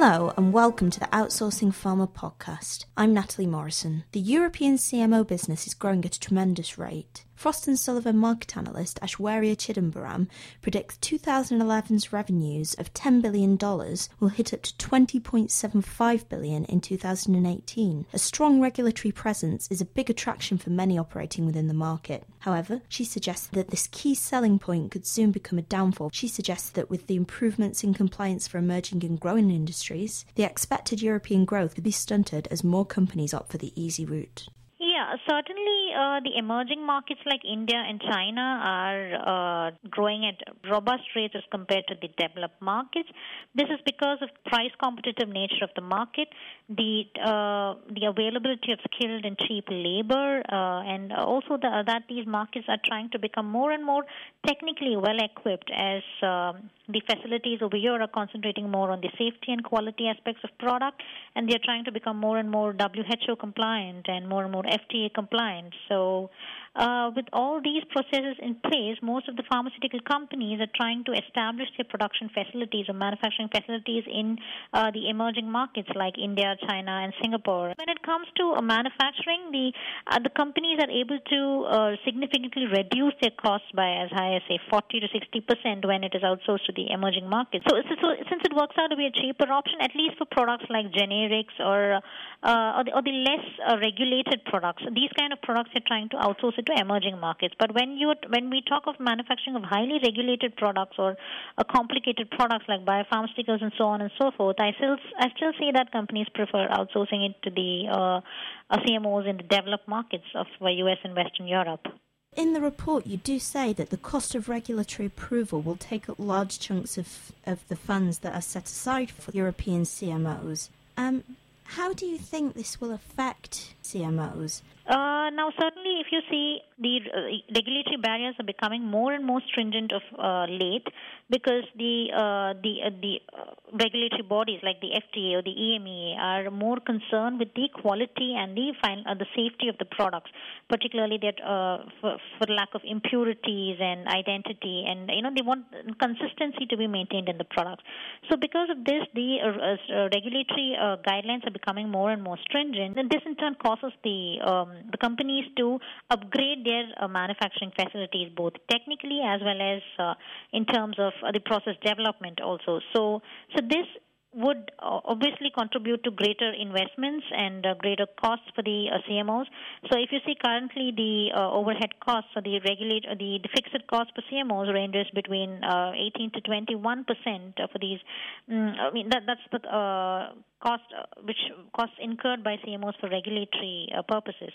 Hello, and welcome to the Outsourcing Pharma podcast. I'm Natalie Morrison. The European CMO business is growing at a tremendous rate. Frost & Sullivan market analyst Aishwarya Chidambaram predicts 2011's revenues of $10 billion will hit up to 20.75 billion in 2018. A strong regulatory presence is a big attraction for many operating within the market. However, she suggests that this key selling point could soon become a downfall. She suggests that with the improvements in compliance for emerging and growing industries, the expected European growth could be stunted as more companies opt for the easy route. Yeah, certainly uh, the emerging markets like India and China are uh, growing at robust rates as compared to the developed markets. This is because of price competitive nature of the market, the uh, the availability of skilled and cheap labor, uh, and also the, that these markets are trying to become more and more technically well equipped as um, the facilities over here are concentrating more on the safety and quality aspects of product, and they're trying to become more and more WHO compliant and more and more FDA compliant. So uh, with all these processes in place, most of the pharmaceutical companies are trying to establish their production facilities or manufacturing facilities in uh, the emerging markets like India, China, and Singapore. When it comes to uh, manufacturing, the uh, the companies are able to uh, significantly reduce their costs by as high as say 40 to 60 percent when it is outsourced to the emerging markets. So, so, since it works out to be a cheaper option, at least for products like generics or uh, or, the, or the less regulated products, these kind of products are trying to outsource it emerging markets. But when you when we talk of manufacturing of highly regulated products or uh, complicated products like biopharmaceuticals and so on and so forth, I still I still see that companies prefer outsourcing it to the uh, uh CMOs in the developed markets of the US uh, and Western Europe. In the report, you do say that the cost of regulatory approval will take up large chunks of, of the funds that are set aside for European CMOs. Um, how do you think this will affect CMOs? Uh, now, certainly, if you see the uh, regulatory barriers are becoming more and more stringent of uh, late, because the uh, the uh, the uh, regulatory bodies like the FDA or the EMEA are more concerned with the quality and the fine, the safety of the products, particularly that for, for lack of impurities and identity, and you know they want consistency to be maintained in the products. So, because of this, the regulatory guidelines are becoming more and more stringent, and this in turn causes the um, the companies to upgrade their uh, manufacturing facilities both technically as well as uh, in terms of uh, the process development also. So, so this would uh, obviously contribute to greater investments and uh, greater costs for the uh, CMOs. So if you see currently the uh, overhead costs or the regulate uh, the, the fixed cost for CMOs ranges between uh, 18 to 21 percent for these. Mm, I mean that that's the cost which costs incurred by CMOs for regulatory purposes.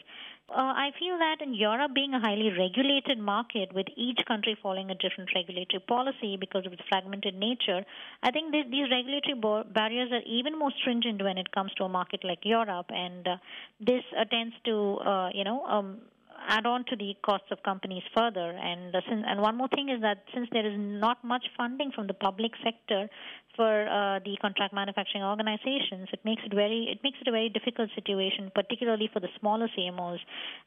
I feel that in Europe being a highly regulated market with each country following a different regulatory policy because of its fragmented nature, I think this, these regulatory bo- barriers are even more stringent when it comes to a market like Europe, and uh, this uh, tends to, uh, you know, um, add on to the costs of companies further. And uh, since, and one more thing is that since there is not much funding from the public sector for uh, the contract manufacturing organizations, it makes it very it makes it a very difficult situation, particularly for the smaller CMOs,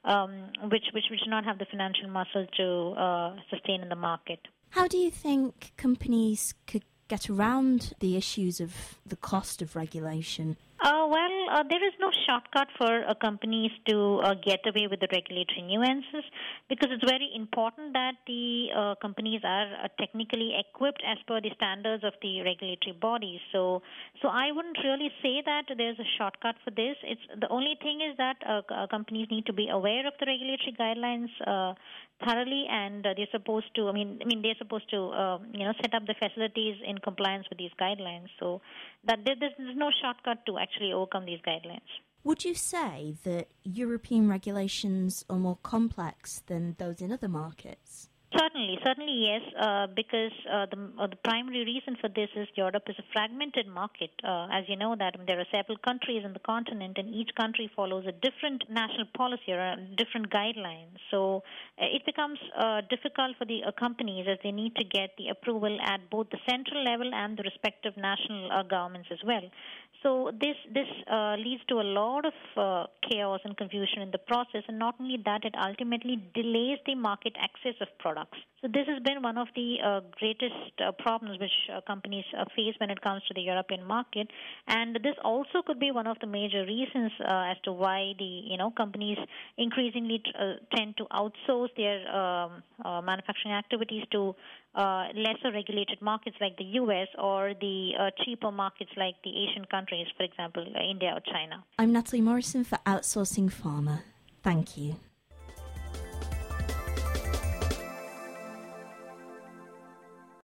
um, which which which do not have the financial muscle to uh, sustain in the market. How do you think companies could get around the issues of the cost of regulation? Uh, well, uh, there is no shortcut for uh, companies to uh, get away with the regulatory nuances because it's very important that the uh, companies are uh, technically equipped as per the standards of the regulatory bodies. So, so I wouldn't really say that there's a shortcut for this. It's the only thing is that companies need to be aware of the regulatory guidelines thoroughly, and they're supposed to. I mean, I mean, they're supposed to, you know, set up the facilities in compliance with these guidelines. So that there's no shortcut to actually overcome these guidelines. Would you say that European regulations are more complex than those in other markets? Certainly, certainly yes, uh, because uh, the, uh, the primary reason for this is Europe is a fragmented market. Uh, as you know, that there are several countries in the continent, and each country follows a different national policy or a different guidelines. So uh, it becomes uh, difficult for the companies as they need to get the approval at both the central level and the respective national governments as well. So this this uh, leads to a lot of uh, chaos and confusion in the process, and not only that, it ultimately delays the market access of products. So this has been one of the uh, greatest uh, problems which uh, companies uh, face when it comes to the European market, and this also could be one of the major reasons as to why the you know companies increasingly tend to outsource their um, manufacturing activities to lesser regulated markets like the U.S. or the cheaper markets like the Asian countries, for example, uh, India or China. I'm Natalie Morrison for Outsourcing Pharma. Thank you.